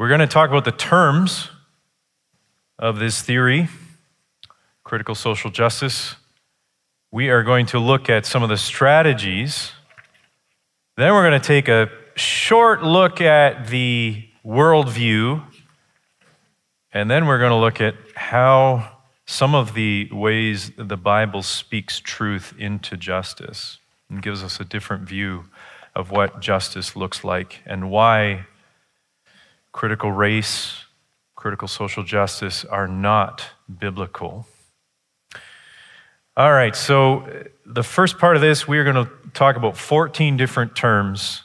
We're going to talk about the terms of this theory, critical social justice. We are going to look at some of the strategies. Then we're going to take a short look at the worldview. And then we're going to look at how some of the ways the Bible speaks truth into justice and gives us a different view of what justice looks like and why critical race, critical social justice are not biblical. All right, so uh, the first part of this, we are going to talk about 14 different terms.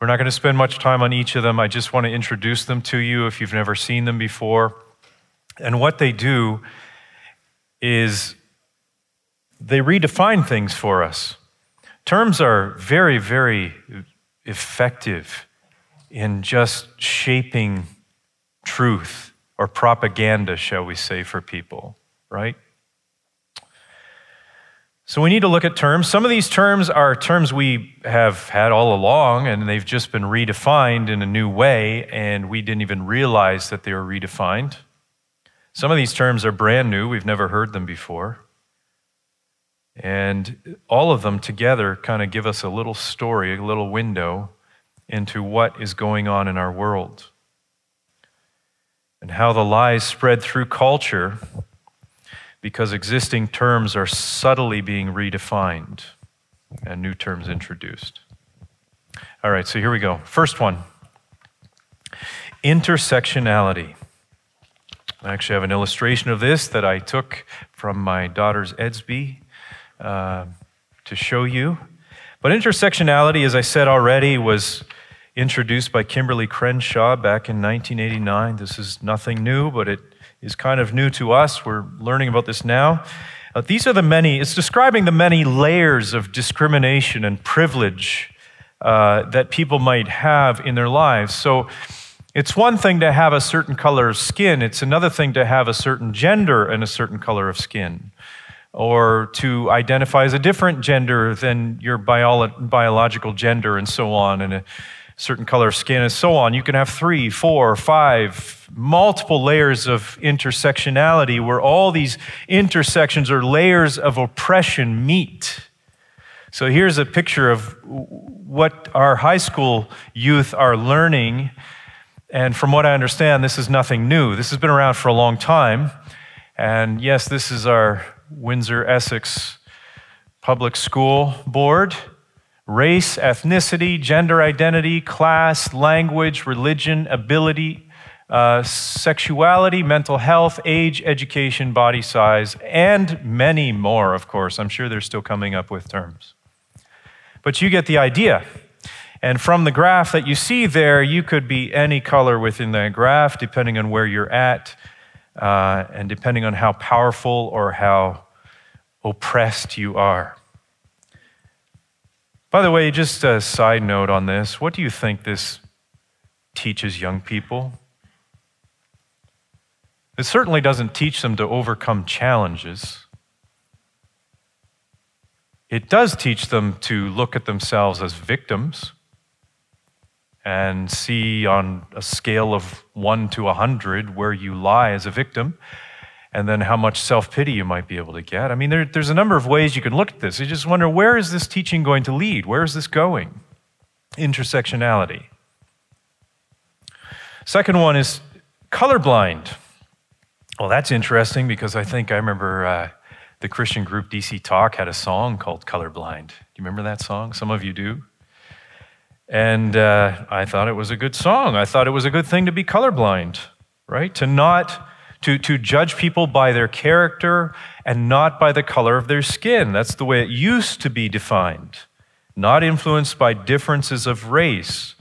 We're not going to spend much time on each of them. I just want to introduce them to you if you've never seen them before. And what they do is they redefine things for us. Terms are very, very effective in just shaping truth or propaganda, shall we say, for people, right? So we need to look at terms. Some of these terms are terms we have had all along, and they've just been redefined in a new way, and we didn't even realize that they were redefined. Some of these terms are brand new, we've never heard them before. And all of them together kind of give us a little story, a little window into what is going on in our world and how the lies spread through culture because existing terms are subtly being redefined and new terms introduced. All right, so here we go. First one intersectionality. I actually have an illustration of this that I took from my daughter's Edsby uh, to show you. But intersectionality, as I said already, was introduced by Kimberly Crenshaw back in 1989. This is nothing new, but it is kind of new to us. We're learning about this now. Uh, these are the many, it's describing the many layers of discrimination and privilege uh, that people might have in their lives. So it's one thing to have a certain color of skin, it's another thing to have a certain gender and a certain color of skin. Or to identify as a different gender than your bio- biological gender, and so on. And certain color of skin, and so on. You can have three, four, five, multiple layers of intersectionality where all these intersections or layers of oppression meet. So here's a picture of what our high school youth are learning. And from what I understand, this is nothing new. This has been around for a long time. And yes, this is our Windsor Essex Public School Board race, ethnicity, gender identity, class, language, religion, ability, uh, sexuality, mental health, age, education, body size, and many more, of course. I'm sure they're still coming up with terms. But you get the idea. And from the graph that you see there, you could be any color within that graph, depending on where you're at, uh, and depending on how powerful or how oppressed you are. By the way, just a side note on this what do you think this teaches young people? It certainly doesn't teach them to overcome challenges. It does teach them to look at themselves as victims and see on a scale of 1 to 100 where you lie as a victim and then how much self pity you might be able to get. I mean, there, there's a number of ways you can look at this. You just wonder where is this teaching going to lead? Where is this going? Intersectionality. Second one is colorblind. Well, that's interesting because I think I remember uh, the Christian group DC Talk had a song called Colorblind. Do you remember that song? Some of you do. And uh, I thought it was a good song. I thought it was a good thing to be colorblind, right? To not to, to judge people by their character and not by the color of their skin. That's the way it used to be defined, not influenced by differences of race,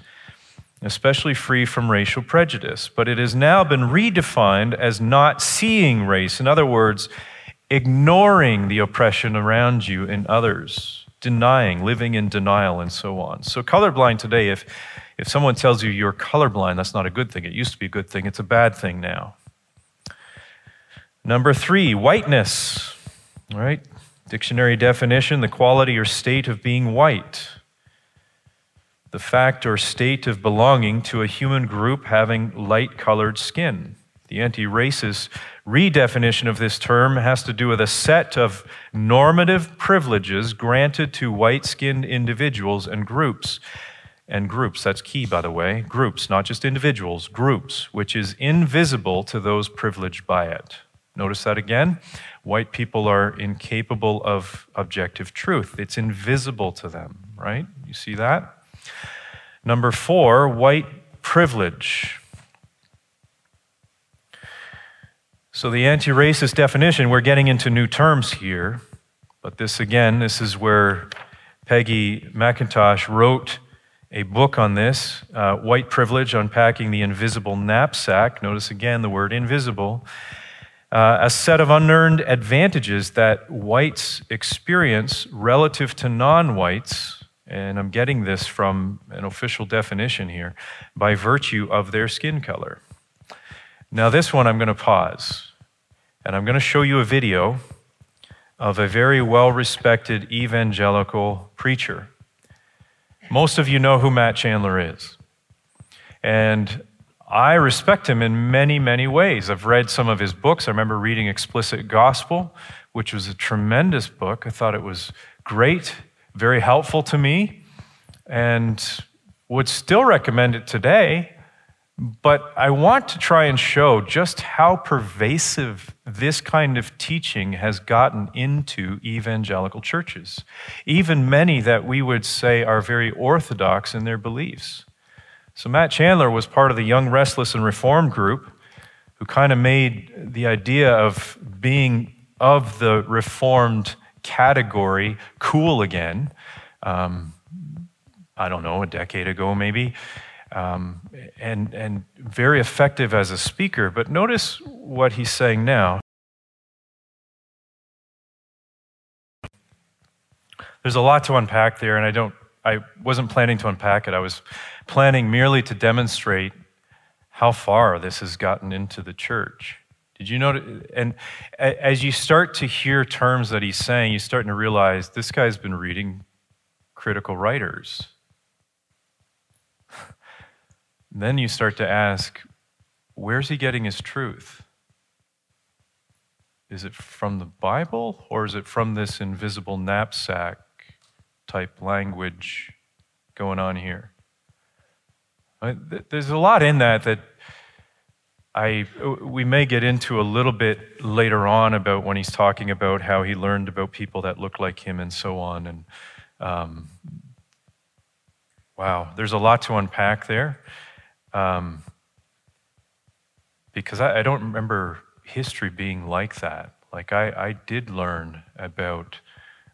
especially free from racial prejudice. But it has now been redefined as not seeing race. In other words, ignoring the oppression around you in others, denying, living in denial, and so on. So, colorblind today, if, if someone tells you you're colorblind, that's not a good thing. It used to be a good thing, it's a bad thing now. Number three, whiteness. All right? Dictionary definition the quality or state of being white. the fact or state of belonging to a human group having light colored skin. The anti racist redefinition of this term has to do with a set of normative privileges granted to white skinned individuals and groups. And groups, that's key, by the way, groups, not just individuals, groups, which is invisible to those privileged by it. Notice that again. White people are incapable of objective truth, it's invisible to them, right? You see that? Number four, white privilege. So, the anti racist definition, we're getting into new terms here, but this again, this is where Peggy McIntosh wrote a book on this uh, White Privilege Unpacking the Invisible Knapsack. Notice again the word invisible. Uh, a set of unearned advantages that whites experience relative to non whites, and I'm getting this from an official definition here, by virtue of their skin color. Now, this one I'm going to pause. And I'm going to show you a video of a very well respected evangelical preacher. Most of you know who Matt Chandler is. And I respect him in many, many ways. I've read some of his books. I remember reading Explicit Gospel, which was a tremendous book. I thought it was great, very helpful to me, and would still recommend it today. But I want to try and show just how pervasive this kind of teaching has gotten into evangelical churches, even many that we would say are very orthodox in their beliefs. So, Matt Chandler was part of the Young, Restless, and Reformed group who kind of made the idea of being of the Reformed category cool again. Um, I don't know, a decade ago maybe um, and, and very effective as a speaker. But notice what he's saying now. There's a lot to unpack there, and I don't. I wasn't planning to unpack it. I was planning merely to demonstrate how far this has gotten into the church. Did you notice? And as you start to hear terms that he's saying, you're starting to realize this guy's been reading critical writers. Then you start to ask, where's he getting his truth? Is it from the Bible or is it from this invisible knapsack type language going on here? There's a lot in that that I we may get into a little bit later on about when he's talking about how he learned about people that look like him and so on. And um, wow, there's a lot to unpack there. Um, because I, I, don't remember history being like that. Like, I, I did learn about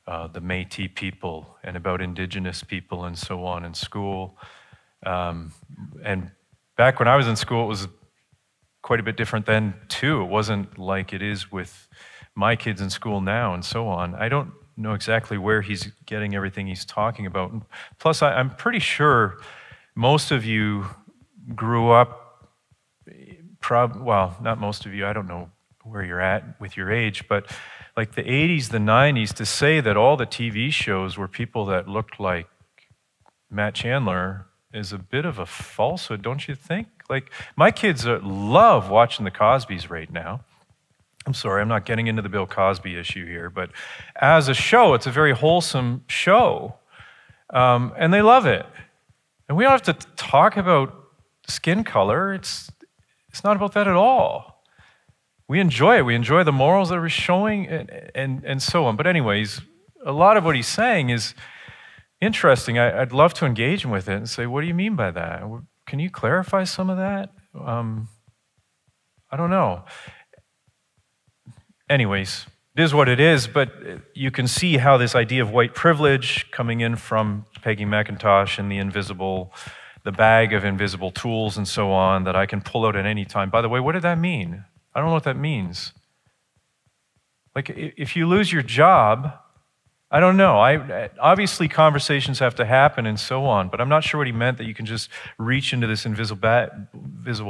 uh, the Metis people and about indigenous people and so on in school. Um, and back when I was in school, it was quite a bit different then, too. It wasn't like it is with my kids in school now and so on. I don't know exactly where he's getting everything he's talking about. Plus, I, I'm pretty sure most of you grew up, prob- well, not most of you, I don't know where you're at with your age, but like the 80s, the 90s, to say that all the TV shows were people that looked like Matt Chandler is a bit of a falsehood, don't you think? Like, my kids love watching the Cosbys right now. I'm sorry, I'm not getting into the Bill Cosby issue here, but as a show, it's a very wholesome show. Um, and they love it. And we don't have to talk about skin color. It's, it's not about that at all. We enjoy it. We enjoy the morals that we're showing and, and, and so on. But, anyways, a lot of what he's saying is interesting. I, would love to engage with it and say, What do you mean by that? Can you clarify some of that? Um, I don't know. Anyways, it is what it is, but you can see how this idea of white privilege coming in from Peggy McIntosh and the invisible the bag of invisible tools and so on that I can pull out at any time. By the way, what did that mean? I don't know what that means. Like, if you lose your job, I don't know. I, obviously, conversations have to happen and so on, but I'm not sure what he meant that you can just reach into this invisible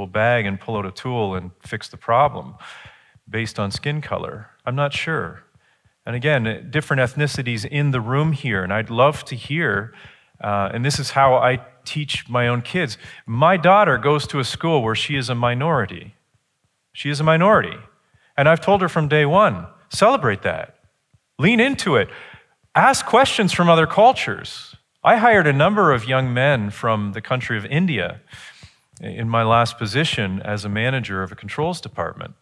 bag, and pull out a tool and fix the problem based on skin color. I'm not sure. And again, different ethnicities in the room here, and I'd love to hear Uh, and this is how I teach my own kids. My daughter goes to a school where she is a minority. She is a minority. And I've told her from day one celebrate that, lean into it, ask questions from other cultures. I hired a number of young men from the country of India in my last position as a manager of a controls department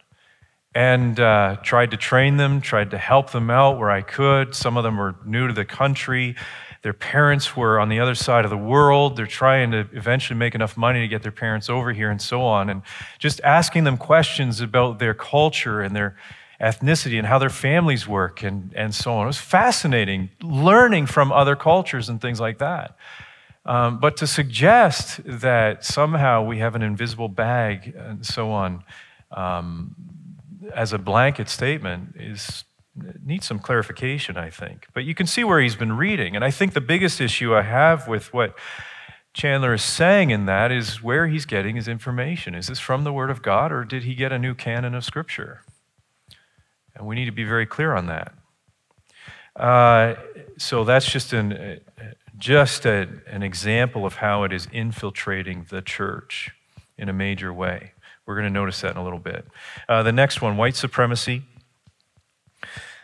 and uh, tried to train them, tried to help them out where I could. Some of them were new to the country. Their parents were on the other side of the world. They're trying to eventually make enough money to get their parents over here and so on. And just asking them questions about their culture and their ethnicity and how their families work and, and so on. It was fascinating learning from other cultures and things like that. Um, but to suggest that somehow we have an invisible bag and so on um, as a blanket statement is needs some clarification, I think. But you can see where he's been reading. And I think the biggest issue I have with what Chandler is saying in that is where he's getting his information. Is this from the Word of God, or did he get a new canon of Scripture? And we need to be very clear on that. Uh, so that's just an, just a, an example of how it is infiltrating the church in a major way. We're going to notice that in a little bit. Uh, the next one white supremacy.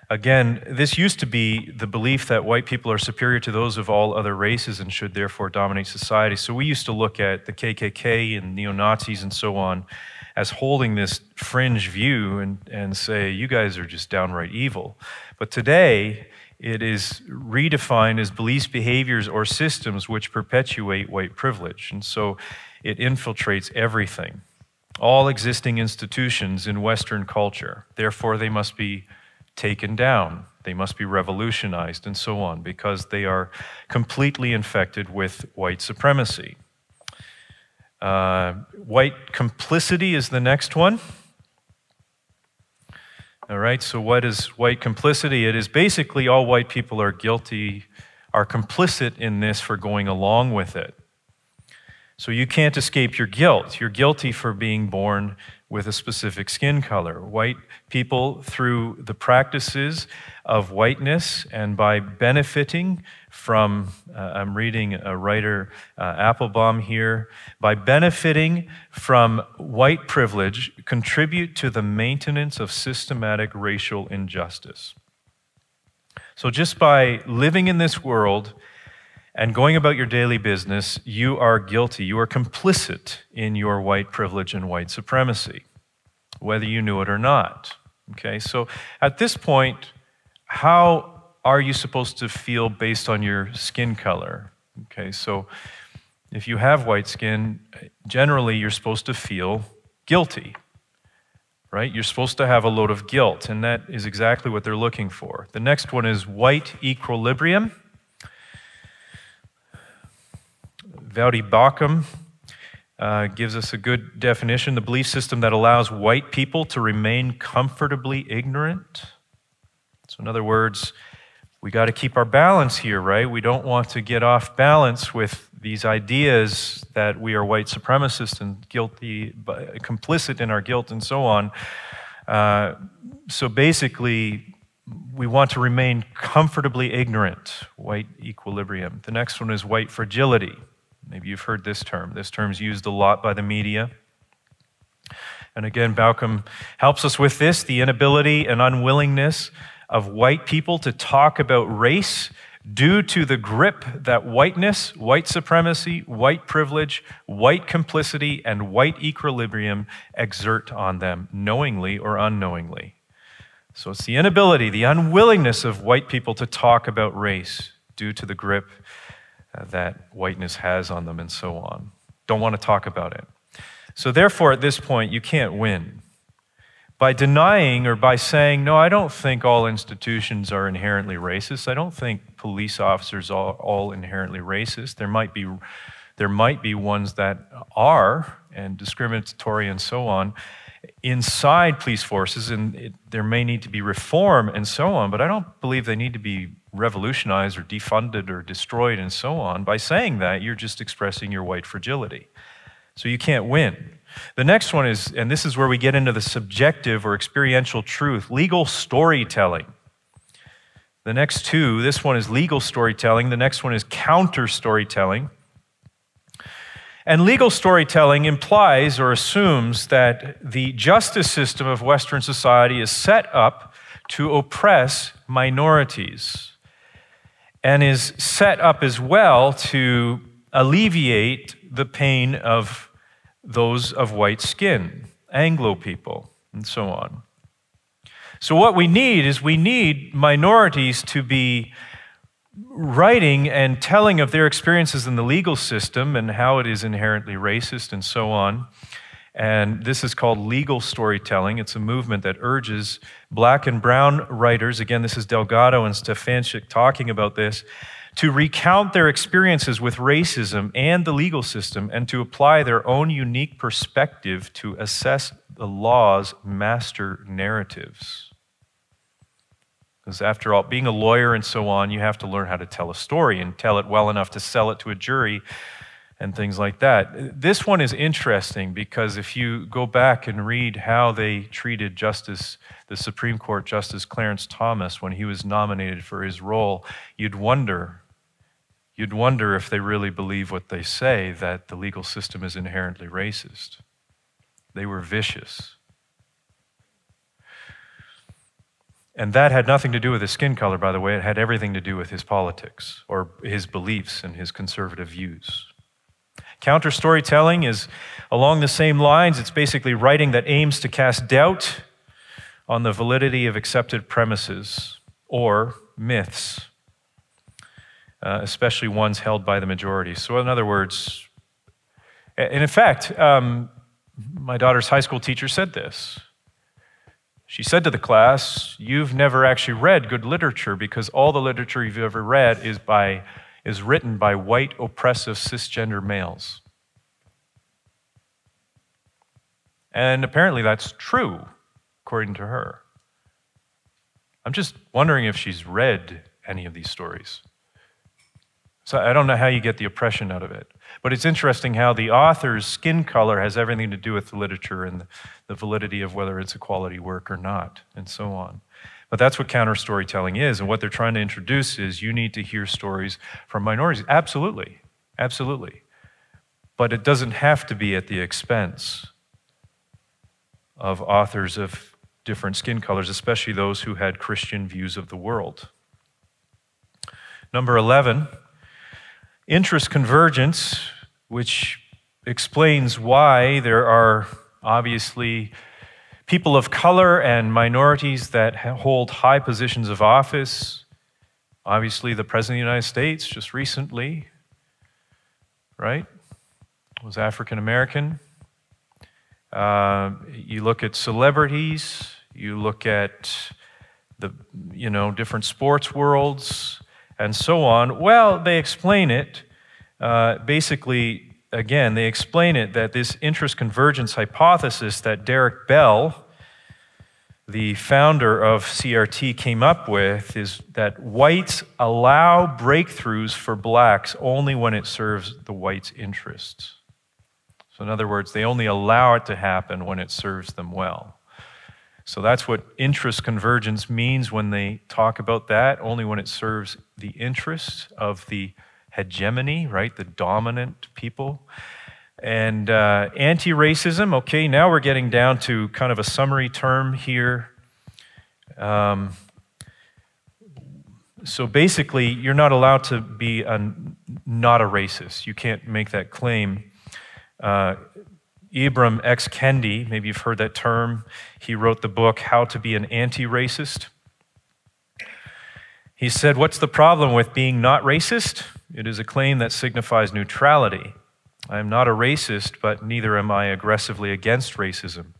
Again, this used to be the belief that white people are superior to those of all other races and should therefore dominate society. So we used to look at the KKK and neo Nazis and so on as holding this fringe view and, and say, you guys are just downright evil. But today, it is redefined as beliefs, behaviors, or systems which perpetuate white privilege. And so it infiltrates everything, all existing institutions in Western culture. Therefore, they must be taken down, they must be revolutionized, and so on, because they are completely infected with white supremacy. Uh, white complicity is the next one. All right, so what is white complicity? It is basically all white people are guilty, are complicit in this for going along with it. So you can't escape your guilt. You're guilty for being born with a specific skin color. White people, through the practices of whiteness and by benefiting from, uh, I'm reading a writer, uh, Applebaum here, by benefiting from white privilege, contribute to the maintenance of systematic racial injustice. So, just by living in this world and going about your daily business, you are guilty. You are complicit in your white privilege and white supremacy, whether you knew it or not. Okay, so at this point, how are you supposed to feel based on your skin color? Okay, so if you have white skin, generally you're supposed to feel guilty, right? You're supposed to have a load of guilt, and that is exactly what they're looking for. The next one is white equilibrium. Voddie Baucham uh, gives us a good definition the belief system that allows white people to remain comfortably ignorant. So, in other words, we got to keep our balance here, right? We don't want to get off balance with these ideas that we are white supremacists and guilty, complicit in our guilt and so on. Uh, so basically, we want to remain comfortably ignorant, white equilibrium. The next one is white fragility. Maybe you've heard this term. This term is used a lot by the media. And again, Baucham helps us with this the inability and unwillingness of white people to talk about race due to the grip that whiteness, white supremacy, white privilege, white complicity, and white equilibrium exert on them, knowingly or unknowingly. So it's the inability, the unwillingness of white people to talk about race due to the grip uh, that whiteness has on them and so on. Don't want to talk about it. So, therefore, at this point, you can't win by denying or by saying, no, I don't think all institutions are inherently racist. I don't think police officers are all inherently racist. There might be, there might be ones that are and discriminatory and so on inside police forces, and it, there may need to be reform and so on, but I don't believe they need to be revolutionized or defunded or destroyed and so on. By saying that, you're just expressing your white fragility. So you can't win. The next one is, and this is where we get into the subjective or experiential truth legal storytelling. The next two, this one is legal storytelling, the next one is counter storytelling. And legal storytelling implies or assumes that the justice system of Western society is set up to oppress minorities and is set up as well to alleviate the pain of those of white skin, Anglo people, and so on. So, what we need is we need minorities to be writing and telling of their experiences in the legal system and how it is inherently racist and so on. And this is called legal storytelling. It's a movement that urges black and brown writers, again, this is Delgado and Stefancic talking about this, to recount their experiences with racism and the legal system and to apply their own unique perspective to assess the law's master narratives. Because after all, being a lawyer and so on, you have to learn how to tell a story and tell it well enough to sell it to a jury and things like that. This one is interesting because if you go back and read how they treated Justice, the Supreme Court Justice Clarence Thomas when he was nominated for his role, you'd wonder, you'd wonder if they really believe what they say that the legal system is inherently racist. They were vicious. And that had nothing to do with his skin color, by the way. It had everything to do with his politics or his beliefs and his conservative views. Counter storytelling is along the same lines. It's basically writing that aims to cast doubt on the validity of accepted premises or myths, uh, especially ones held by the majority. So, in other words, and in fact, um, my daughter's high school teacher said this. She said to the class, You've never actually read good literature because all the literature you've ever read is, by, is written by white, oppressive, cisgender males. And apparently that's true, according to her. I'm just wondering if she's read any of these stories. So I don't know how you get the oppression out of it. But it's interesting how the author's skin color has everything to do with the literature and the validity of whether it's a quality work or not, and so on. But that's what counter storytelling is. And what they're trying to introduce is you need to hear stories from minorities. Absolutely. Absolutely. But it doesn't have to be at the expense of authors of different skin colors, especially those who had Christian views of the world. Number 11 interest convergence, which explains why there are obviously people of color and minorities that hold high positions of office. Obviously, the President of the United States just recently, right, was African American. Uh, you look at celebrities, you look at the you know different sports worlds and so on. Well, they explain it uh, basically, again, they explain it that this interest convergence hypothesis that Derrick Bell, the founder of CRT, came up with is that whites allow breakthroughs for blacks only when it serves the whites' interests. So, in other words, they only allow it to happen when it serves them well. So that's what interest convergence means when they talk about that, only when it serves the interests of the hegemony, right? The dominant people. And uh, anti racism, okay, now we're getting down to kind of a summary term here. Um, so basically, you're not allowed to be a, not a racist. You can't make that claim. Uh, Ibram X. Kendi, maybe you've heard that term, he wrote the book How to Be an Anti Racist. He said, What's the problem with being not racist? It is a claim that signifies neutrality. I am not a racist, but neither am I aggressively against racism.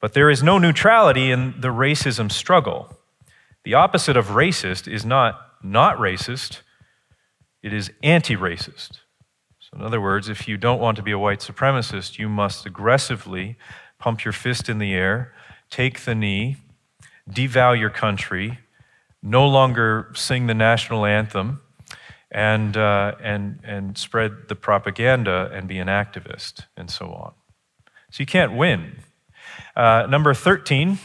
But there is no neutrality in the racism struggle. The opposite of racist is not not racist, it is anti racist. So, in other words, if you don't want to be a white supremacist, you must aggressively pump your fist in the air, take the knee, devalue your country, no longer sing the national anthem, and, uh, and, and spread the propaganda and be an activist, and so on. So you can't win. Uh, number 13,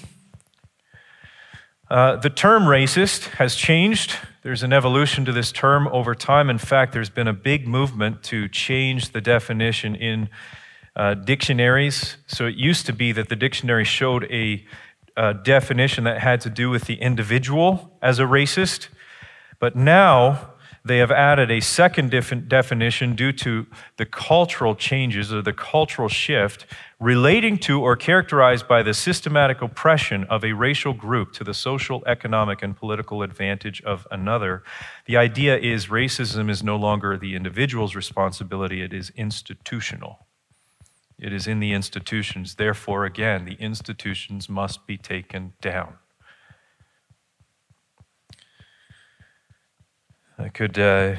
Uh, the term racist has changed. There's an evolution to this term over time. In fact, there's been a big movement to change the definition in uh, dictionaries. So it used to be that the dictionary showed a, a definition that had to do with the individual as a racist. But now they have added a second definition due to the cultural changes or the cultural shift relating to or characterized by the systematic oppression of a racial group to the social, economic, and political advantage of another. The idea is racism is no longer the individual's responsibility, it is institutional. It is in the institutions. Therefore, again, the institutions must be taken down. I could uh,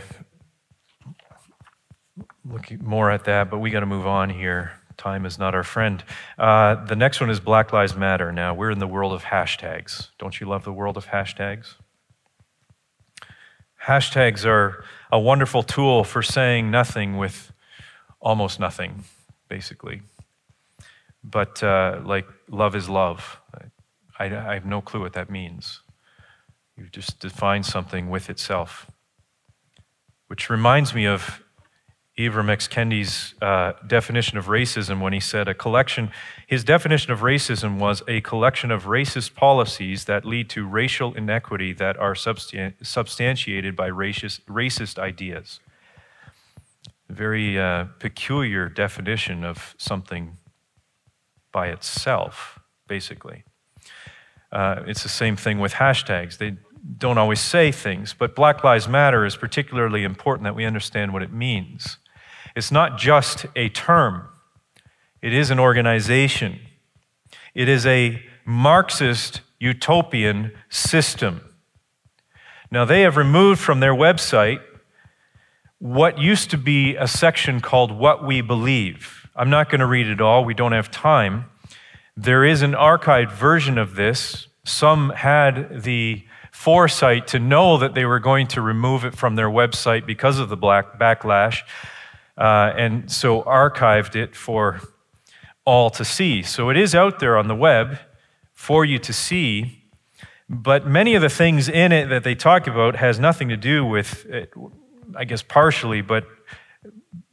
look more at that, but we got to move on here. Time is not our friend. Uh, the next one is Black Lives Matter. Now, we're in the world of hashtags. Don't you love the world of hashtags? Hashtags are a wonderful tool for saying nothing with almost nothing basically. But uh, like, love is love. I, I have no clue what that means. You just define something with itself. Which reminds me of Ibram X. Kendi's uh, definition of racism when he said a collection, his definition of racism was a collection of racist policies that lead to racial inequity that are substan- substantiated by racist, racist ideas very uh, peculiar definition of something by itself, basically. Uh, it's the same thing with hashtags. They don't always say things, but Black Lives Matter is particularly important that we understand what it means. It's not just a term, it is an organization, it is a Marxist utopian system. Now, they have removed from their website what used to be a section called What We Believe. I'm not going to read it all, we don't have time. There is an archived version of this. Some had the foresight to know that they were going to remove it from their website because of the black backlash, uh, and so archived it for all to see. So it is out there on the web for you to see, but many of the things in it that they talk about has nothing to do with it I guess partially, but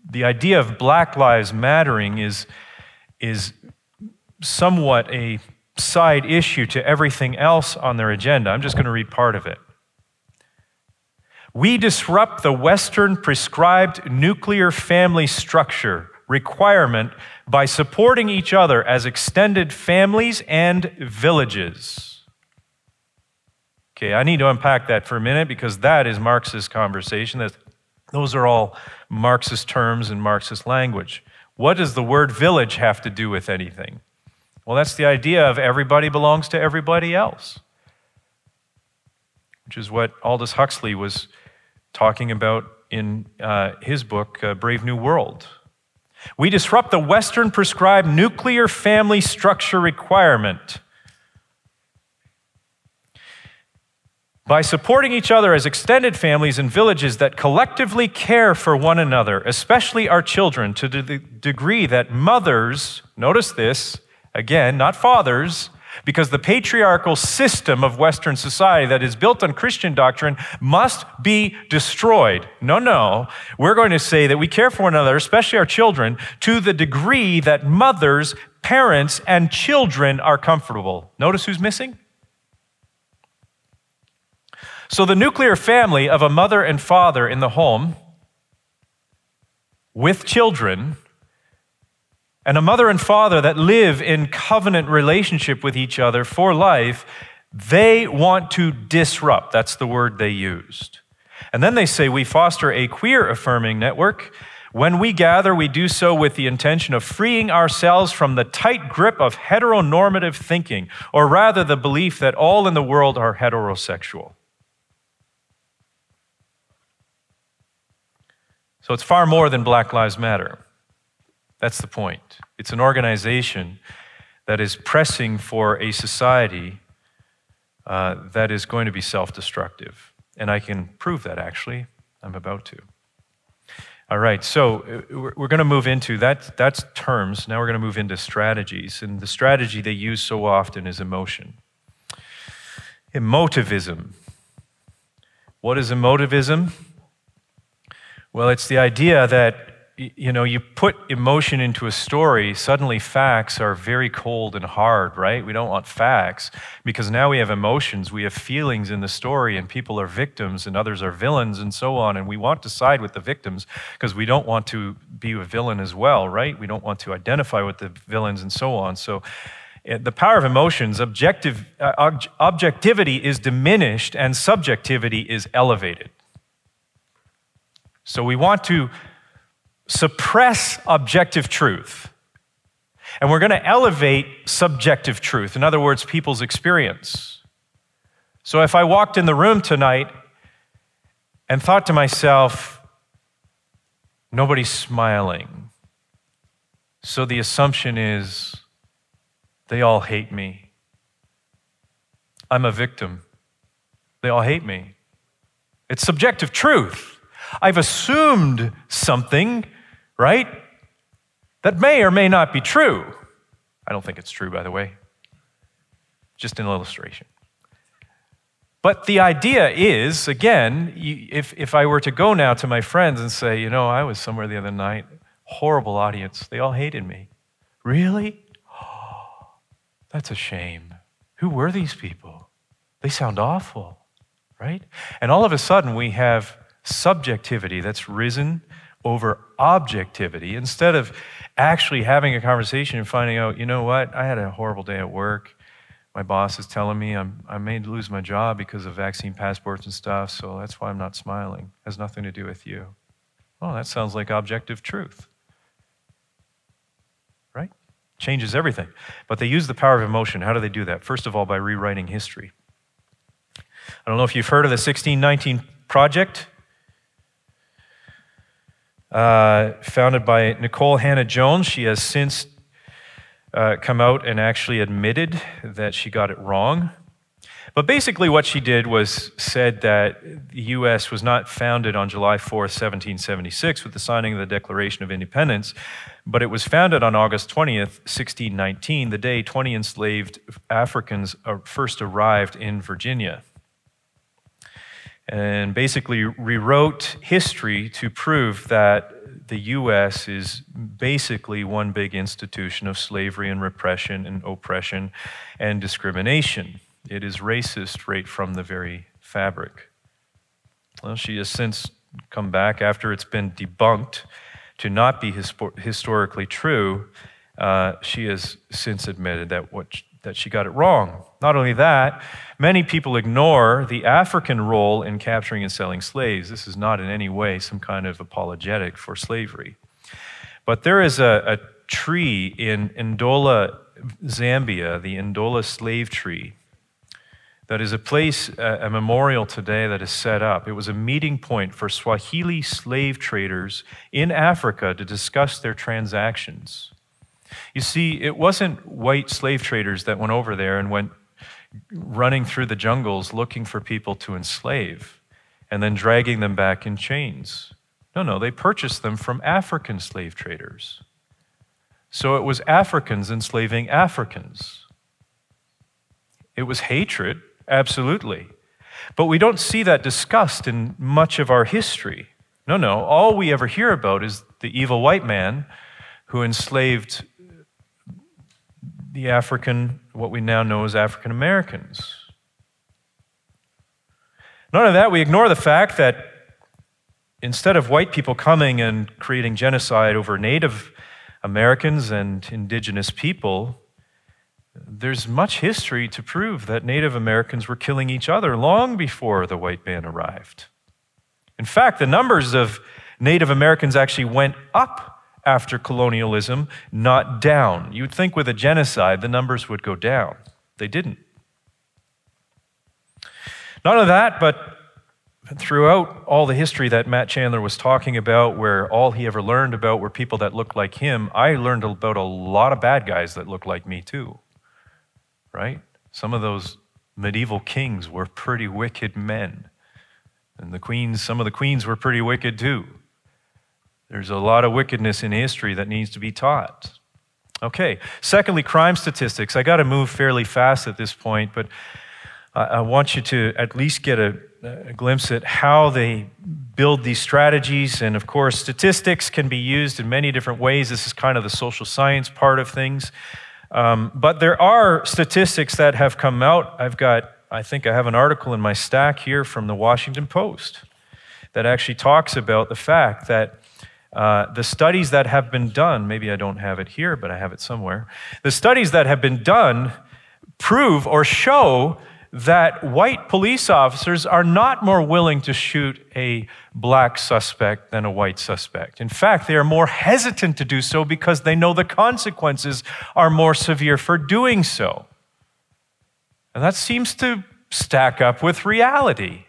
the idea of Black Lives Mattering is, is somewhat a side issue to everything else on their agenda. I'm just going to read part of it. We disrupt the Western prescribed nuclear family structure requirement by supporting each other as extended families and villages. Okay, I need to unpack that for a minute because that is Marxist conversation. Those are all Marxist terms and Marxist language. What does the word village have to do with anything? Well, that's the idea of everybody belongs to everybody else, which is what Aldous Huxley was talking about in uh, his book, uh, Brave New World. We disrupt the Western prescribed nuclear family structure requirement by supporting each other as extended families and villages that collectively care for one another, especially our children, to the degree that mothers, notice this, again, not fathers, because the patriarchal system of Western society that is built on Christian doctrine must be destroyed. No, no. We're going to say that we care for one another, especially our children, to the degree that mothers, parents, and children are comfortable. Notice who's missing? So, the nuclear family of a mother and father in the home with children, and a mother and father that live in covenant relationship with each other for life, they want to disrupt. That's the word they used. And then they say we foster a queer affirming network. When we gather, we do so with the intention of freeing ourselves from the tight grip of heteronormative thinking, or rather, the belief that all in the world are heterosexual. So it's far more than Black Lives Matter. That's the point. It's an organization that is pressing for a society uh, that is going to be self destructive. And I can prove that actually. I'm about to. All right, so uh, we're going to move into that. That's terms. Now we're going to move into strategies. And the strategy they use so often is emotion. Emotivism. What is emotivism? Well, it's the idea that you know, you put emotion into a story, suddenly facts are very cold and hard, right? We don't want facts because now we have emotions, we have feelings in the story, and people are victims and others are villains and so on. And we want to side with the victims because we don't want to be a villain as well, right? We don't want to identify with the villains and so on. So, eh, the power of emotions, objective, uh, objectivity is diminished and subjectivity is elevated. So we want to suppress objective truth. And we're going to elevate subjective truth. In other words, people's experience. So if I walked in the room tonight and thought to myself, nobody's smiling. So the assumption is they all hate me. I'm a victim. They all hate me. It's subjective truth. I've assumed something right? That may or may not be true. I don't think it's true, by the way. Just an illustration. But the idea is, again, if, if I were to go now to my friends and say, you know, I was somewhere the other night, horrible audience, they all hated me. Really? That's a shame. Who were these people? They sound awful, right? And all of a sudden, we have subjectivity that's risen over objectivity instead of actually having a conversation and finding out, you know what, I had a horrible day at work. My boss is telling me I'm, I may lose my job because of vaccine passports and stuff, so that's why I'm not smiling. It has nothing to do with you. Well, that sounds like objective truth. Right? Changes everything. But they use the power of emotion. How do they do that? First of all, by rewriting history. I don't know if you've heard of the 1619 Project uh, founded by Nikole Hannah-Jones. She has since uh, come out and actually admitted that she got it wrong. But basically, what she did was said that the U.S. was not founded on July 4th, 1776, with the signing of the Declaration of Independence, but it was founded on August 20th, 1619, the day 20 enslaved Africans uh, first arrived in Virginia and basically rewrote history to prove that the US is basically one big institution of slavery and repression and oppression and discrimination. It is racist right from the very fabric. Well, she has since come back after it's been debunked to not be historically true. Uh, she has since admitted that what that she got it wrong. Not only that, many people ignore the African role in capturing and selling slaves. This is not in any way some kind of apologetic for slavery. But there is a, a tree in Ndola, Zambia, the Ndola slave tree, that is a place, a memorial today that is set up. It was a meeting point for Swahili slave traders in Africa to discuss their transactions. You see, it wasn't white slave traders that went over there and went running through the jungles looking for people to enslave and then dragging them back in chains. No, no, they purchased them from African slave traders. So it was Africans enslaving Africans. It was hatred, absolutely. But we don't see that discussed in much of our history. No, no, all we ever hear about is the evil white man who enslaved the African, what we now know as African Americans. None of that, we ignore the fact that instead of white people coming and creating genocide over Native Americans and indigenous people, there's much history to prove that Native Americans were killing each other long before the white man arrived. In fact, the numbers of Native Americans actually went up after colonialism, not down. You'd think with a genocide, the numbers would go down. They didn't. Not only that, but throughout all the history that Matt Chandler was talking about, where all he ever learned about were people that looked like him, I learned about a lot of bad guys that looked like me too. Right? Some of those medieval kings were pretty wicked men. And the queens, some of the queens were pretty wicked too. There's a lot of wickedness in history that needs to be taught. Okay, secondly, crime statistics. I got to move fairly fast at this point, but I want you to at least get a, a glimpse at how they build these strategies. And of course, statistics can be used in many different ways. This is kind of the social science part of things. Um, but there are statistics that have come out. I've got, I think I have an article in my stack here from the Washington Post that actually talks about the fact that uh, the studies that have been done, maybe I don't have it here, but I have it somewhere. The studies that have been done prove or show that white police officers are not more willing to shoot a black suspect than a white suspect. In fact, they are more hesitant to do so because they know the consequences are more severe for doing so. And that seems to stack up with reality.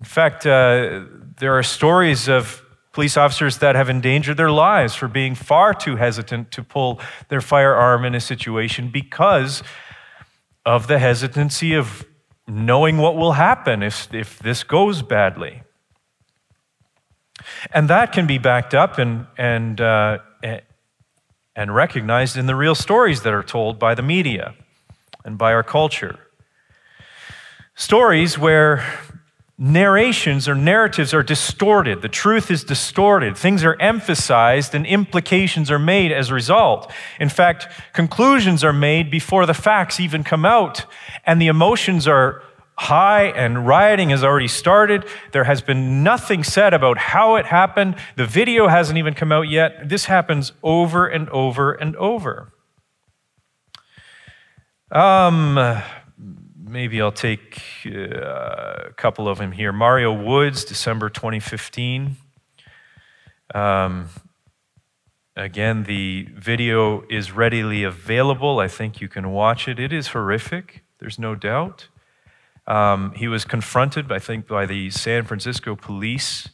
In fact, uh, there are stories of police officers that have endangered their lives for being far too hesitant to pull their firearm in a situation because of the hesitancy of knowing what will happen if, if this goes badly. And that can be backed up and, and, uh, and recognized in the real stories that are told by the media and by our culture. Stories where narrations or narratives are distorted. The truth is distorted. Things are emphasized and implications are made as a result. In fact, conclusions are made before the facts even come out, and the emotions are high and rioting has already started. There has been nothing said about how it happened. The video hasn't even come out yet. This happens over and over and over. Um, maybe I'll take uh, a couple of them here. Mario Woods, December 2015. Um, again, the video is readily available. I think you can watch it. It is horrific, there's no doubt. Um, he was confronted, I think, by the San Francisco police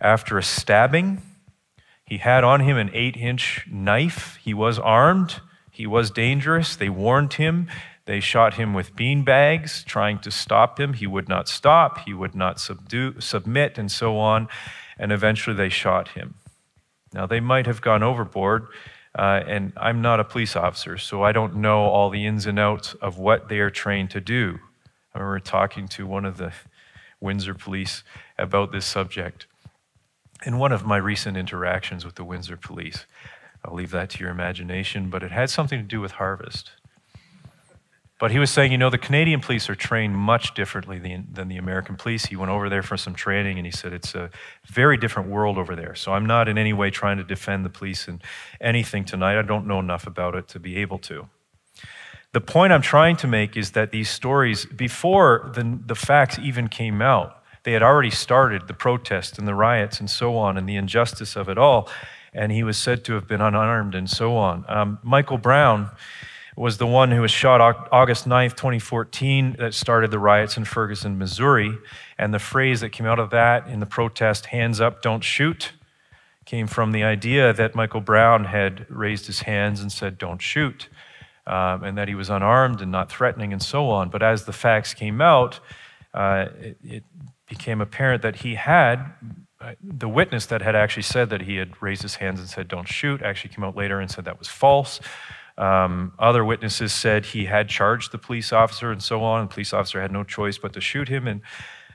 after a stabbing. He had on him an eight inch knife. He was armed. He was dangerous. They warned him. They shot him with bean bags, trying to stop him. He would not stop, he would not subdue, submit, and so on. And eventually they shot him. Now, they might have gone overboard, uh, and I'm not a police officer, so I don't know all the ins and outs of what they are trained to do. I remember talking to one of the Windsor police about this subject in one of my recent interactions with the Windsor police. I'll leave that to your imagination, but it had something to do with harvest. But he was saying, you know, the Canadian police are trained much differently than, than, the American police. He went over there for some training and he said it's a very different world over there. So I'm not in any way trying to defend the police in anything tonight. I don't know enough about it to be able to. The point I'm trying to make is that these stories, before the, the facts even came out, they had already started the protests and the riots and so on and the injustice of it all. And he was said to have been unarmed and so on. Um, Michael Brown was the one who was shot August 9th, 2014, that started the riots in Ferguson, Missouri. And the phrase that came out of that in the protest, hands up, don't shoot, came from the idea that Michael Brown had raised his hands and said, don't shoot, um, and that he was unarmed and not threatening and so on. But as the facts came out, uh, it, it became apparent that he had uh, the witness that had actually said that he had raised his hands and said, Don't shoot, actually came out later and said that was false. Um, other witnesses said he had charged the police officer and so on. The police officer had no choice but to shoot him and,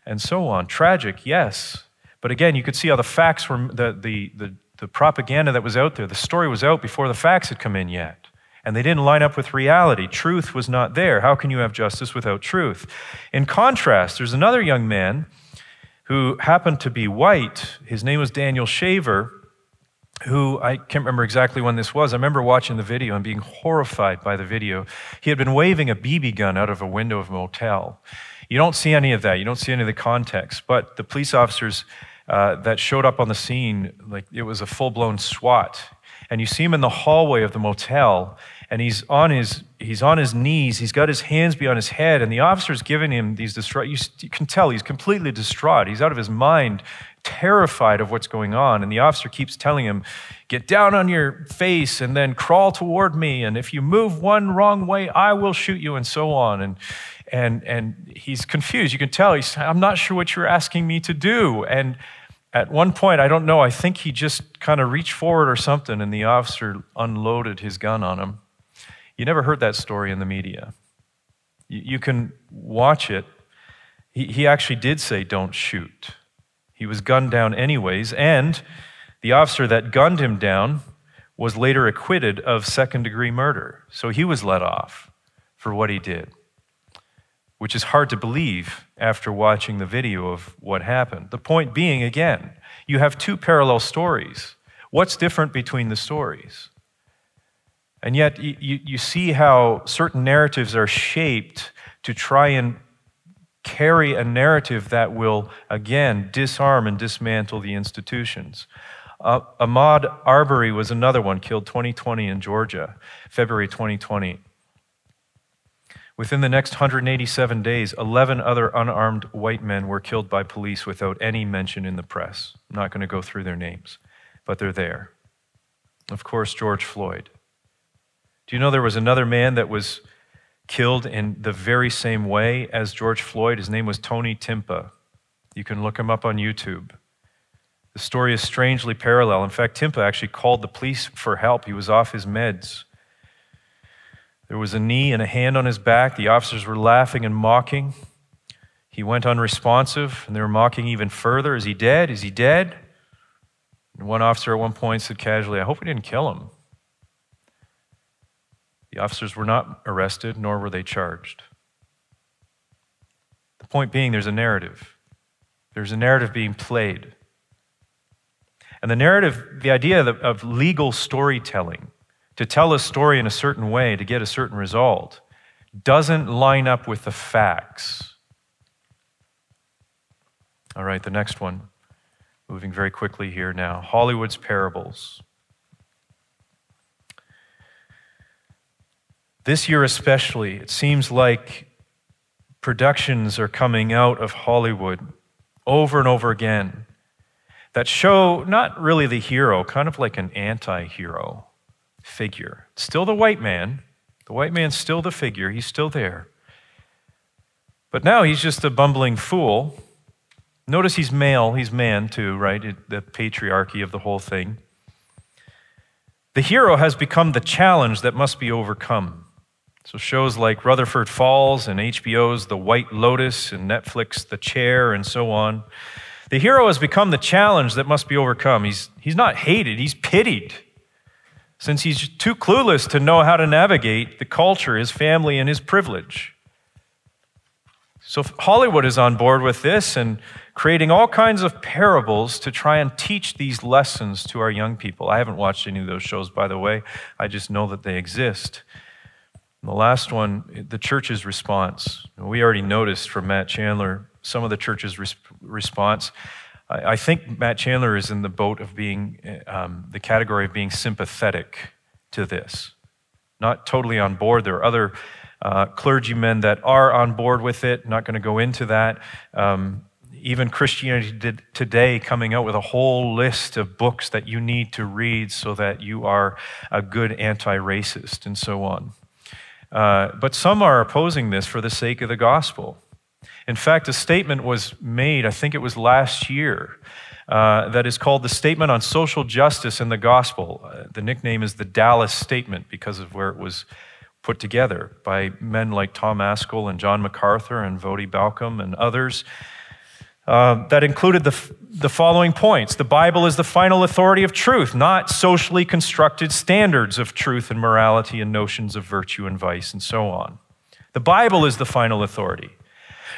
and so on. Tragic, yes. But again, you could see how the facts were, the, the, the, the propaganda that was out there, the story was out before the facts had come in yet. And they didn't line up with reality. Truth was not there. How can you have justice without truth? In contrast, there's another young man who happened to be white. His name was Daniel Shaver who I can't remember exactly when this was. I remember watching the video and being horrified by the video. He had been waving a BB gun out of a window of a motel. You don't see any of that. You don't see any of the context. But the police officers uh, that showed up on the scene, like it was a full blown SWAT. And you see him in the hallway of the motel, and he's on his he's on his knees. He's got his hands behind his head, and the officer's giving him these distraught. You, you can tell he's completely distraught. He's out of his mind, terrified of what's going on. And the officer keeps telling him, Get down on your face and then crawl toward me. And if you move one wrong way, I will shoot you, and so on. And, and, and he's confused. You can tell he's, I'm not sure what you're asking me to do. And at one point, I don't know, I think he just kind of reached forward or something, and the officer unloaded his gun on him. You never heard that story in the media. You, you can watch it. He, he actually did say, Don't shoot. He was gunned down anyways, and the officer that gunned him down was later acquitted of second degree murder. So he was let off for what he did, which is hard to believe after watching the video of what happened. The point being, again, you have two parallel stories. What's different between the stories? And yet, you, you see how certain narratives are shaped to try and carry a narrative that will, again, disarm and dismantle the institutions. Uh, Ahmaud Arbery was another one killed 2020 in Georgia, February 2020. Within the next 187 days, 11 other unarmed white men were killed by police without any mention in the press. I'm not going to go through their names, but they're there. Of course, George Floyd. Do you know there was another man that was killed in the very same way as George Floyd? His name was Tony Timpa. You can look him up on YouTube. The story is strangely parallel. In fact, Timpa actually called the police for help. He was off his meds. There was a knee and a hand on his back. The officers were laughing and mocking. He went unresponsive, and they were mocking even further. Is he dead? Is he dead? And one officer at one point said casually, I hope we didn't kill him. The officers were not arrested, nor were they charged. The point being, there's a narrative. There's a narrative being played. And the narrative, the idea of legal storytelling, to tell a story in a certain way to get a certain result, doesn't line up with the facts. All right, the next one. Moving very quickly here now Hollywood's parables. This year, especially, it seems like productions are coming out of Hollywood over and over again that show not really the hero, kind of like an anti hero figure. Still the white man. The white man's still the figure, he's still there. But now he's just a bumbling fool. Notice he's male, he's man too, right? The patriarchy of the whole thing. The hero has become the challenge that must be overcome. So shows like Rutherford Falls and HBO's The White Lotus and Netflix The Chair and so on. The hero has become the challenge that must be overcome. He's, he's not hated, he's pitied. Since he's too clueless to know how to navigate the culture, his family, and his privilege. So Hollywood is on board with this and creating all kinds of parables to try and teach these lessons to our young people. I haven't watched any of those shows, by the way. I just know that they exist. And the last one, the church's response. We already noticed from Matt Chandler some of the church's res- response. I, I, think Matt Chandler is in the boat of being, um, the category of being sympathetic to this, not totally on board. There are other uh, clergymen that are on board with it, not going to go into that. Um, even Christianity Today coming out with a whole list of books that you need to read so that you are a good anti racist and so on. Uh, but some are opposing this for the sake of the gospel. In fact, a statement was made, I think it was last year, uh, that is called the Statement on Social Justice in the Gospel. Uh, the nickname is the Dallas Statement because of where it was put together by men like Tom Ascol and John MacArthur and Voddie Baucham and others. Uh, that included the, the following points The Bible is the final authority of truth, not socially constructed standards of truth and morality and notions of virtue and vice and so on. The Bible is the final authority.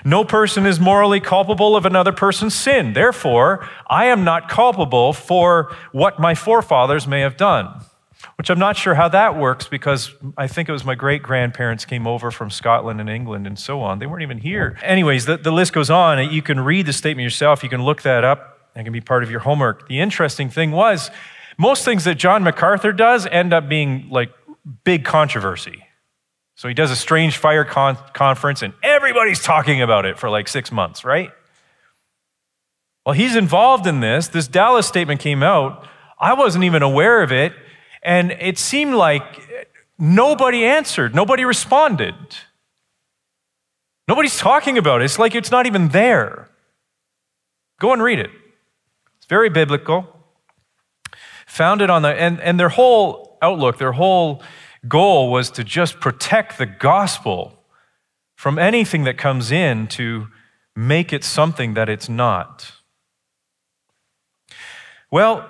No person is morally culpable of another person's sin. Therefore, I am not culpable for what my forefathers may have done which I'm not sure how that works because I think it was my great grandparents came over from Scotland and England and so on. They weren't even here. Anyways, the, the list goes on. You can read the statement yourself, you can look that up, that can be part of your homework. The interesting thing was, most things that John MacArthur does end up being like big controversy. So he does a strange fire con- conference and everybody's talking about it for like six months, right? Well, he's involved in this. This Dallas statement came out. I wasn't even aware of it. And it seemed like nobody answered, nobody responded. Nobody's talking about it. It's like it's not even there. Go and read it. It's very biblical. Founded on the, and, and their whole outlook, their whole goal was to just protect the gospel from anything that comes in to make it something that it's not? Well,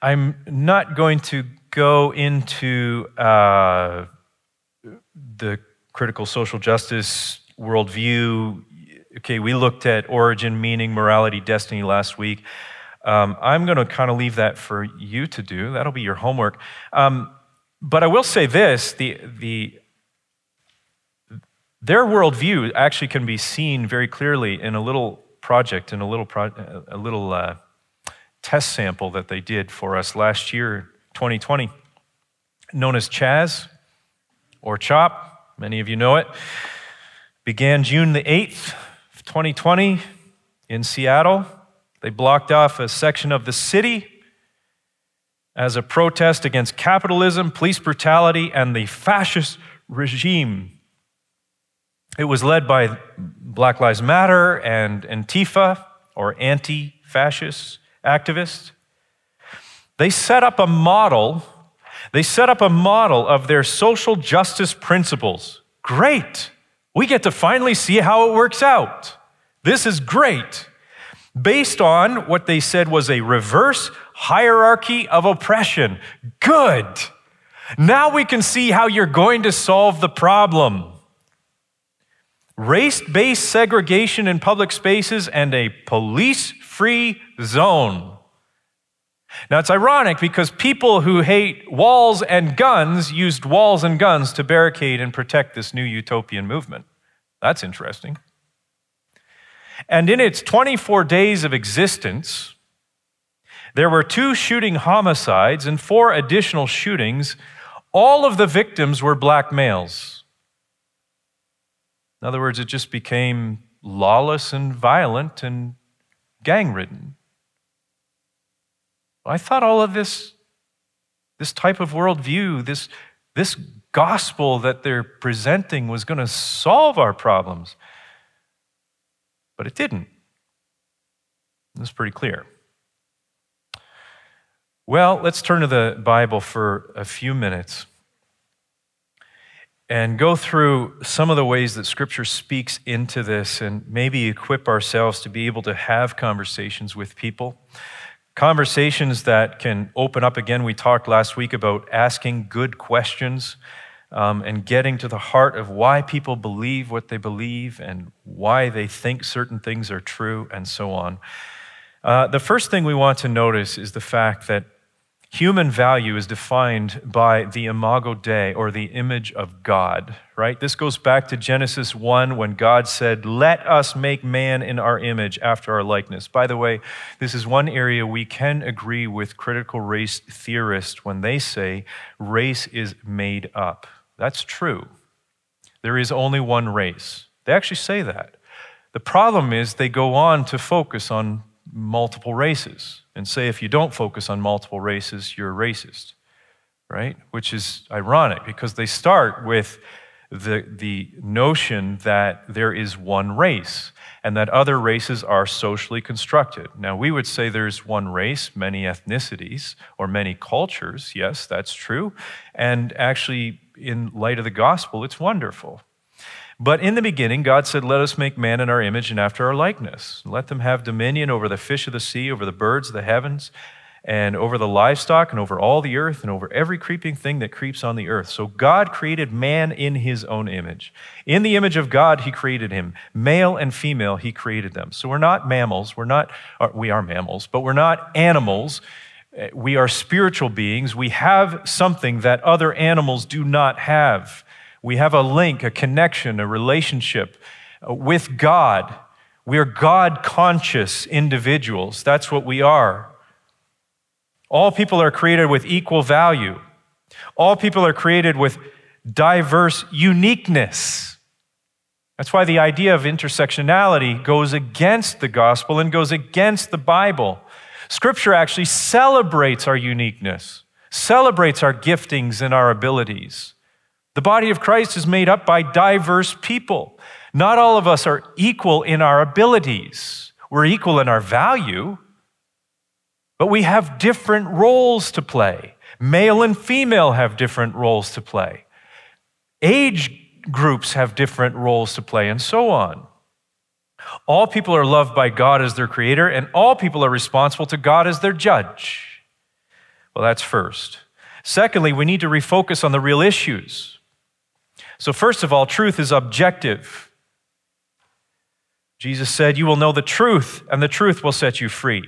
I'm not going to go into uh, the critical social justice worldview. Okay, we looked at origin, meaning, morality, destiny last week. Um, I'm going to kind of leave that for you to do. That'll be your homework. Um, but I will say this the, the, their worldview actually can be seen very clearly in a little project, in a little, pro, a little uh, test sample that they did for us last year, 2020, known as CHAZ or CHOP. Many of you know it. Began June the 8th, 2020, in Seattle. They blocked off a section of the city as a protest against capitalism, police brutality, and the fascist regime. It was led by Black Lives Matter and Antifa, or anti fascist activists. They set up a model, they set up a model of their social justice principles. Great. We get to finally see how it works out. This is great based on what they said was a reverse hierarchy of oppression. Good. Now we can see how you're going to solve the problem. Race based segregation in public spaces and a police free zone. Now it's ironic because people who hate walls and guns used walls and guns to barricade and protect this new utopian movement. That's interesting. And in its 24 days of existence, there were two shooting homicides and four additional shootings. All of the victims were black males. In other words, it just became lawless and violent and gang ridden. I thought all of this, this type of worldview, this, this gospel that they're presenting was going to solve our problems. But it didn't. It's pretty clear. Well, let's turn to the Bible for a few minutes and go through some of the ways that Scripture speaks into this and maybe equip ourselves to be able to have conversations with people. Conversations that can open up again. We talked last week about asking good questions um, and getting to the heart of why people believe what they believe and why they think certain things are true and so on. Uh, the first thing we want to notice is the fact that human value is defined by the imago Dei or the image of God, right? This goes back to Genesis 1 when God said, Let us make man in our image after our likeness. By the way, this is one area we can agree with critical race theorists when they say race is made up. That's true. There is only one race. They actually say that. The problem is they go on to focus on multiple races and say if you don't focus on multiple races, you're a racist, right? Which is ironic because they start with the, the notion that there is one race and that other races are socially constructed. Now, we would say there's one race, many ethnicities, or many cultures. Yes, that's true. And actually, in light of the gospel, it's wonderful. But in the beginning, God said, Let us make man in our image and after our likeness. Let them have dominion over the fish of the sea, over the birds of the heavens, and over the livestock, and over all the earth, and over every creeping thing that creeps on the earth. So God created man in his own image. In the image of God, he created him. Male and female, he created them. So we're not mammals. We're not, uh, we are mammals, but we're not animals. Uh, we are spiritual beings. We have something that other animals do not have. We have a link, a connection, a relationship uh, with God. We are God conscious individuals. That's what we are. All people are created with equal value. All people are created with diverse uniqueness. That's why the idea of intersectionality goes against the gospel and goes against the Bible. Scripture actually celebrates our uniqueness, celebrates our giftings and our abilities. The body of Christ is made up by diverse people. Not all of us are equal in our abilities. We're equal in our value, but we have different roles to play. Male and female have different roles to play. Age groups have different roles to play, and so on. All people are loved by God as their creator, and all people are responsible to God as their judge. Well, that's first. Secondly, we need to refocus on the real issues. So, first of all, truth is objective. Jesus said, You will know the truth, and the truth will set you free.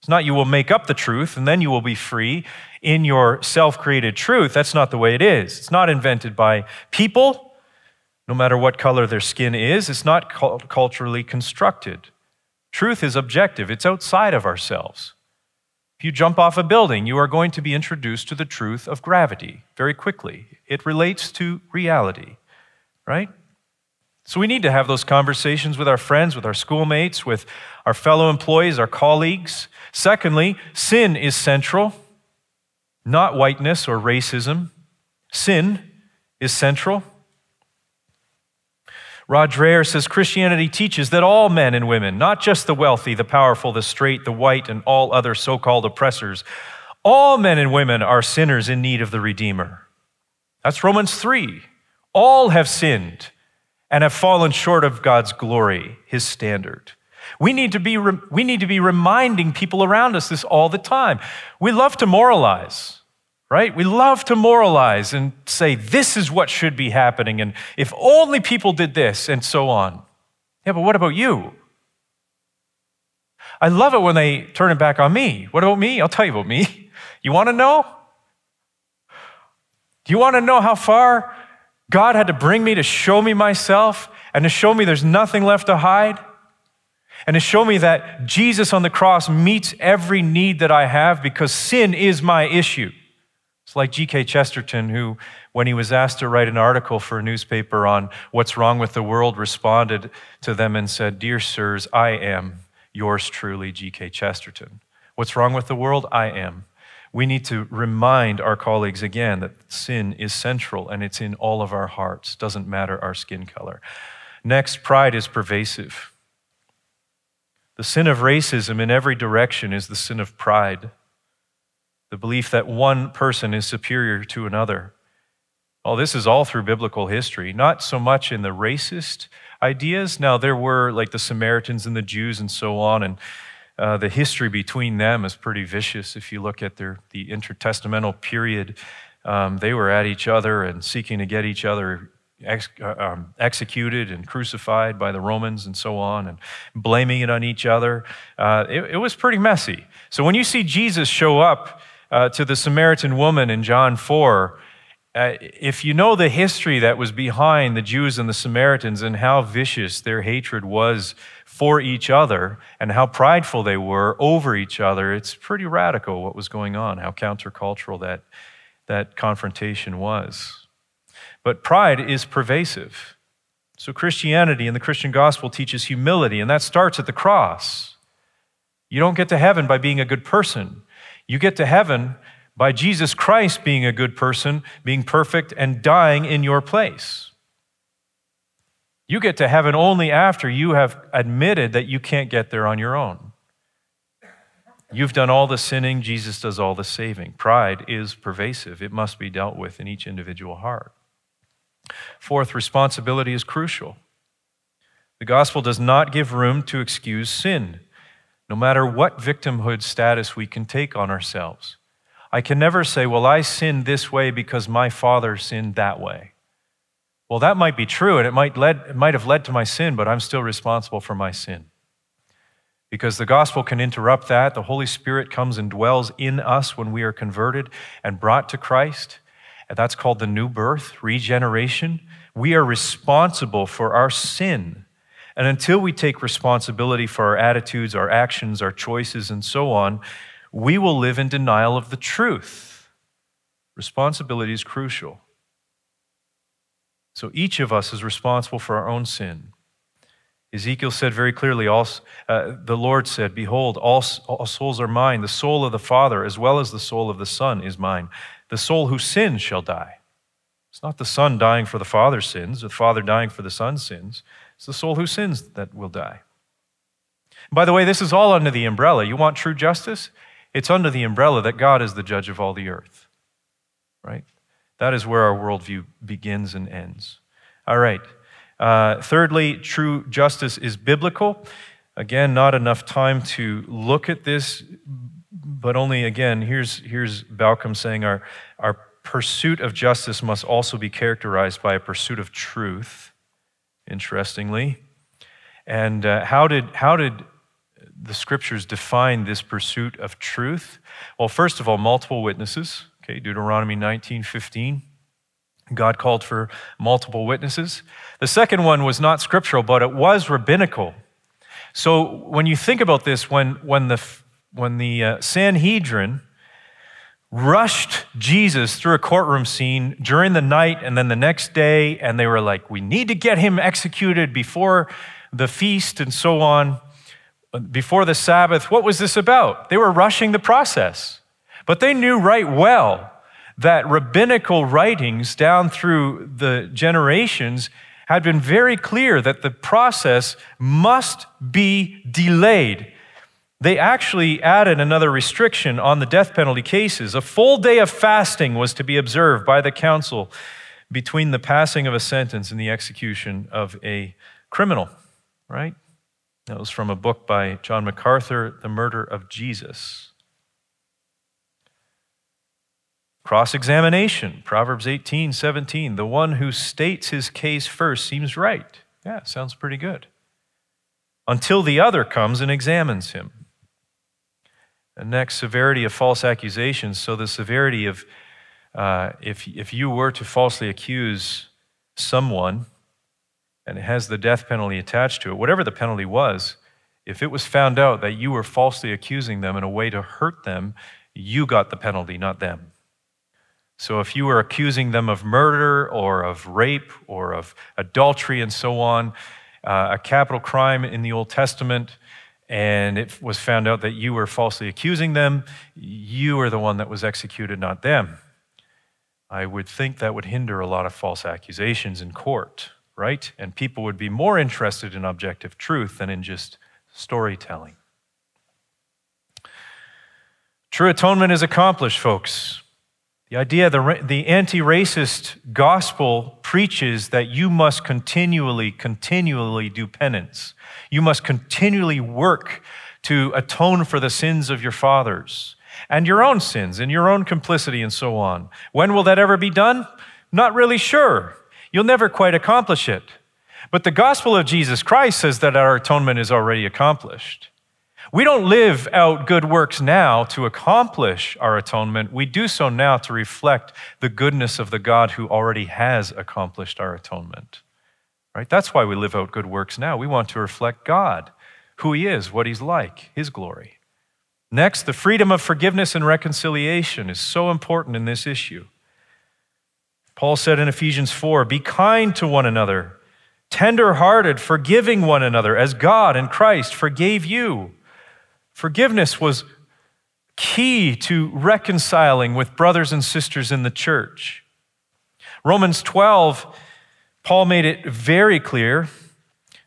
It's not you will make up the truth and then you will be free in your self created truth. That's not the way it is. It's not invented by people, no matter what color their skin is. It's not culturally constructed. Truth is objective, it's outside of ourselves. If you jump off a building, you are going to be introduced to the truth of gravity very quickly. It relates to reality, right? So we need to have those conversations with our friends, with our schoolmates, with our fellow employees, our colleagues. Secondly, sin is central, not whiteness or racism. Sin is central. Rod says Christianity teaches that all men and women, not just the wealthy, the powerful, the straight, the white, and all other so called oppressors, all men and women are sinners in need of the Redeemer. That's Romans 3. All have sinned and have fallen short of God's glory, his standard. We need, to be, we need to be reminding people around us this all the time. We love to moralize right? We love to moralize and say, this is what should be happening, and if only people did this, and so on. Yeah, but what about you? I love it when they turn it back on me. What about me? I'll tell you about me. You want to know? Do you want to know how far God had to bring me to show me myself and to show me there's nothing left to hide? And to show me that Jesus on the cross meets every need that I have because sin is my issue. Like G.K. Chesterton, who, when he was asked to write an article for a newspaper on what's wrong with the world, responded to them and said, Dear sirs, I am yours truly, G.K. Chesterton. What's wrong with the world? I am. We need to remind our colleagues again that sin is central and it's in all of our hearts, doesn't matter our skin color. Next, pride is pervasive. The sin of racism in every direction is the sin of pride the belief that one person is superior to another. Well, this is all through biblical history, not so much in the racist ideas. Now, there were like the Samaritans and the Jews and so on, and uh, the history between them is pretty vicious. If you look at their, the intertestamental period, um, they were at each other and seeking to get each other ex, uh, um, executed and crucified by the Romans and so on, and blaming it on each other. Uh, it, it was pretty messy. So when you see Jesus show up, uh, to the Samaritan woman in John 4, uh, if you know the history that was behind the Jews and the Samaritans and how vicious their hatred was for each other and how prideful they were over each other, it's pretty radical what was going on, how countercultural that, that confrontation was. But pride is pervasive. So, Christianity and the Christian gospel teaches humility, and that starts at the cross. You don't get to heaven by being a good person. You get to heaven by Jesus Christ being a good person, being perfect, and dying in your place. You get to heaven only after you have admitted that you can't get there on your own. You've done all the sinning, Jesus does all the saving. Pride is pervasive, it must be dealt with in each individual heart. Fourth, responsibility is crucial. The gospel does not give room to excuse sin no matter what victimhood status we can take on ourselves. I can never say, Well, I sinned this way because my father sinned that way. Well, that might be true, and it might, led, it might have led to my sin, but I'm still responsible for my sin. Because the gospel can interrupt that. The Holy Spirit comes and dwells in us when we are converted and brought to Christ. And that's called the new birth, regeneration. We are responsible for our sin. And until we take responsibility for our attitudes, our actions, our choices, and so on, we will live in denial of the truth. Responsibility is crucial. So each of us is responsible for our own sin. Ezekiel said very clearly, uh, the Lord said, Behold, all, all souls are mine. The soul of the Father, as well as the soul of the Son, is mine. The soul who sins shall die. It's not the Son dying for the Father's sins, the Father dying for the Son's sins. It's the soul who sins that will die. By the way, this is all under the umbrella. You want true justice? It's under the umbrella that God is the judge of all the earth. Right? That is where our worldview begins and ends. All right. Uh, thirdly, true justice is biblical. Again, not enough time to look at this, but only again, here's, here's Baucham saying our, our pursuit of justice must also be characterized by a pursuit of truth, interestingly. And uh, how, did, how did the scriptures define this pursuit of truth? Well, first of all, multiple witnesses. Okay, Deuteronomy 19 15. God called for multiple witnesses. The second one was not scriptural, but it was rabbinical. So when you think about this, when, when the, when the uh, Sanhedrin rushed Jesus through a courtroom scene during the night and then the next day, and they were like, we need to get him executed before the feast and so on, before the Sabbath. What was this about? They were rushing the process. But they knew right well that rabbinical writings down through the generations had been very clear that the process must be delayed. They actually added another restriction on the death penalty cases. A full day of fasting was to be observed by the council between the passing of a sentence and the execution of a criminal, right? That was from a book by John MacArthur, The Murder of Jesus. Cross examination, Proverbs 18, 17. The one who states his case first seems right. Yeah, sounds pretty good. Until the other comes and examines him. Next, severity of false accusations. So, the severity of uh, if, if you were to falsely accuse someone and it has the death penalty attached to it, whatever the penalty was, if it was found out that you were falsely accusing them in a way to hurt them, you got the penalty, not them. So if you were accusing them of murder or of rape or of adultery and so on, uh, a capital crime in the Old Testament, and it was found out that you were falsely accusing them, you were the one that was executed, not them. I would think that would hinder a lot of false accusations in court right? And people would be more interested in objective truth than in just storytelling. True atonement is accomplished, folks. The idea, the, the anti racist gospel preaches that you must continually, continually do penance. You must continually work to atone for the sins of your fathers and your own sins and your own complicity and so on. When will that ever be done? Not really sure. You'll never quite accomplish it. But the gospel of Jesus Christ says that our atonement is already accomplished. We don't live out good works now to accomplish our atonement. We do so now to reflect the goodness of the God who already has accomplished our atonement. Right? That's why we live out good works now. We want to reflect God, who He is, what He's like, His glory. Next, the freedom of forgiveness and reconciliation is so important in this issue. Paul said in Ephesians 4 Be kind to one another, tender hearted, forgiving one another, as God and Christ forgave you. Forgiveness was key to reconciling with brothers and sisters in the church. Romans 12, Paul made it very clear,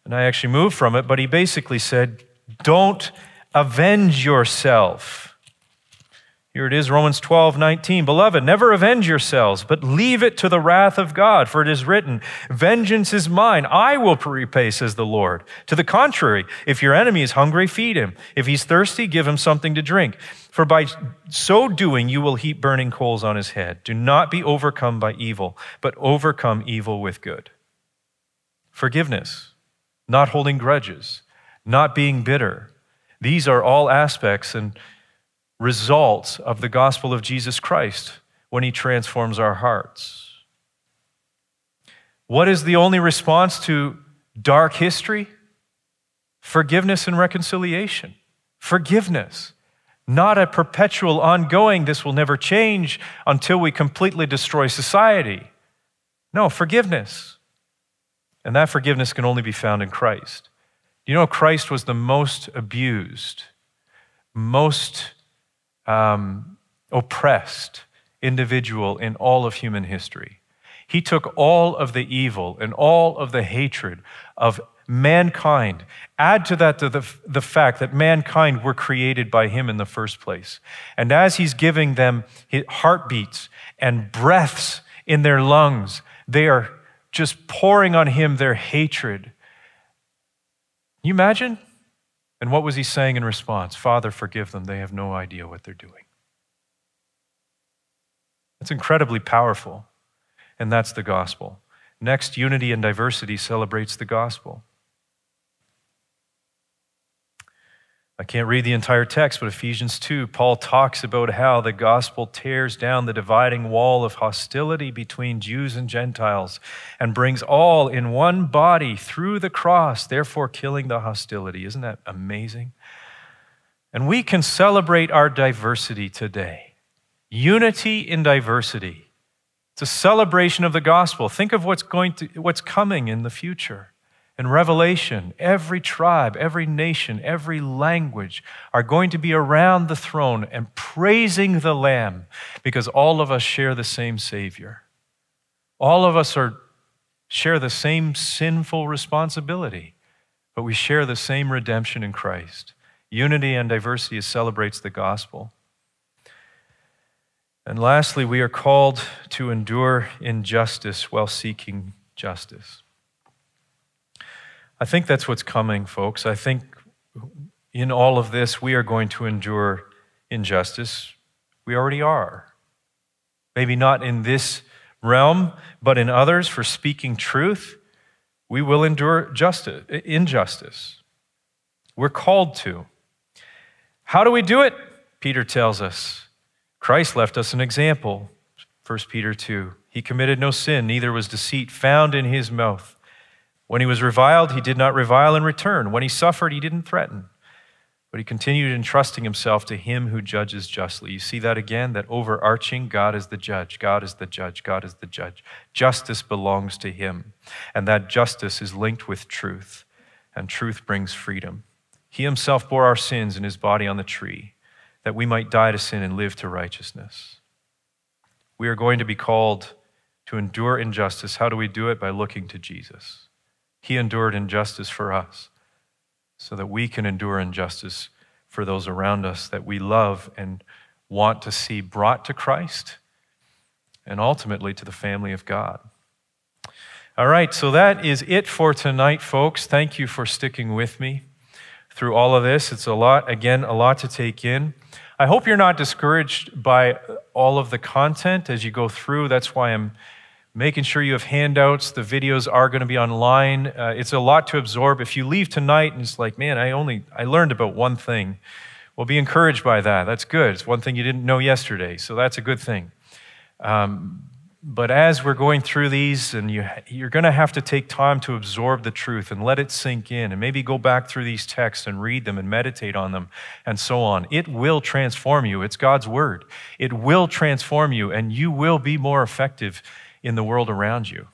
and I actually moved from it, but he basically said, Don't avenge yourself here it is, Romans 12, 19. Beloved, never avenge yourselves, but leave it to the wrath of God, for it is written, Vengeance is mine, I will repay, says the Lord. To the contrary, if your enemy is hungry, feed him. If he's thirsty, give him something to drink. For by so doing, you will heap burning coals on his head. Do not be overcome by evil, but overcome evil with good. Forgiveness, not holding grudges, not being bitter. These are all aspects and results of the gospel of Jesus Christ when he transforms our hearts. What is the only response to dark history? Forgiveness and reconciliation. Forgiveness. Not a perpetual ongoing, this will never change until we completely destroy society. No, forgiveness. And that forgiveness can only be found in Christ. You know, Christ was the most abused, most um, oppressed individual in all of human history. He took all of the evil and all of the hatred of mankind. Add to that the, the, the, fact that mankind were created by him in the first place. And as he's giving them heartbeats and breaths in their lungs, they are just pouring on him their hatred. You imagine? And what was he saying in response? Father, forgive them. They have no idea what they're doing. It's incredibly powerful, and that's the gospel. Next, unity and diversity celebrates the gospel. I can't read the entire text, but Ephesians 2, Paul talks about how the gospel tears down the dividing wall of hostility between Jews and Gentiles and brings all in one body through the cross, therefore killing the hostility. Isn't that amazing? And we can celebrate our diversity today. Unity in diversity. It's a celebration of the gospel. Think of what's going to what's coming in the future. In Revelation, every tribe, every nation, every language are going to be around the throne and praising the Lamb because all of us share the same Savior. All of us are, share the same sinful responsibility, but we share the same redemption in Christ. Unity and diversity celebrates the gospel. And lastly, we are called to endure injustice while seeking justice. I think that's what's coming, folks. I think in all of this, we are going to endure injustice. We already are. Maybe not in this realm, but in others for speaking truth. We will endure justice, injustice. We're called to. How do we do it? Peter tells us. Christ left us an example. 1 Peter 2. He committed no sin, neither was deceit found in his mouth. When he was reviled, he did not revile in return. When he suffered, he didn't threaten, but he continued entrusting himself to him who judges justly. You see that again? That overarching God is the judge, God is the judge, God is the judge. Justice belongs to him, and that justice is linked with truth, and truth brings freedom. He himself bore our sins in his body on the tree, that we might die to sin and live to righteousness. We are going to be called to endure injustice. How do we do it? By looking to Jesus. He endured injustice for us so that we can endure injustice for those around us that we love and want to see brought to Christ and ultimately to the family of God. All right, so that is it for tonight, folks. Thank you for sticking with me through all of this. It's a lot, again, a lot to take in. I hope you're not discouraged by all of the content as you go through. That's why I'm making sure you have handouts. The videos are going to be online. Uh, it's a lot to absorb. If you leave tonight and it's like, man, I only I learned about one thing. Well, be encouraged by that. That's good. It's one thing you didn't know yesterday, so that's a good thing. Um, but as we're going through these, and you, you're going to have to take time to absorb the truth and let it sink in, and maybe go back through these texts and read them and meditate on them and so on. It will transform you. It's God's word. It will transform you, and you will be more effective in the world around you.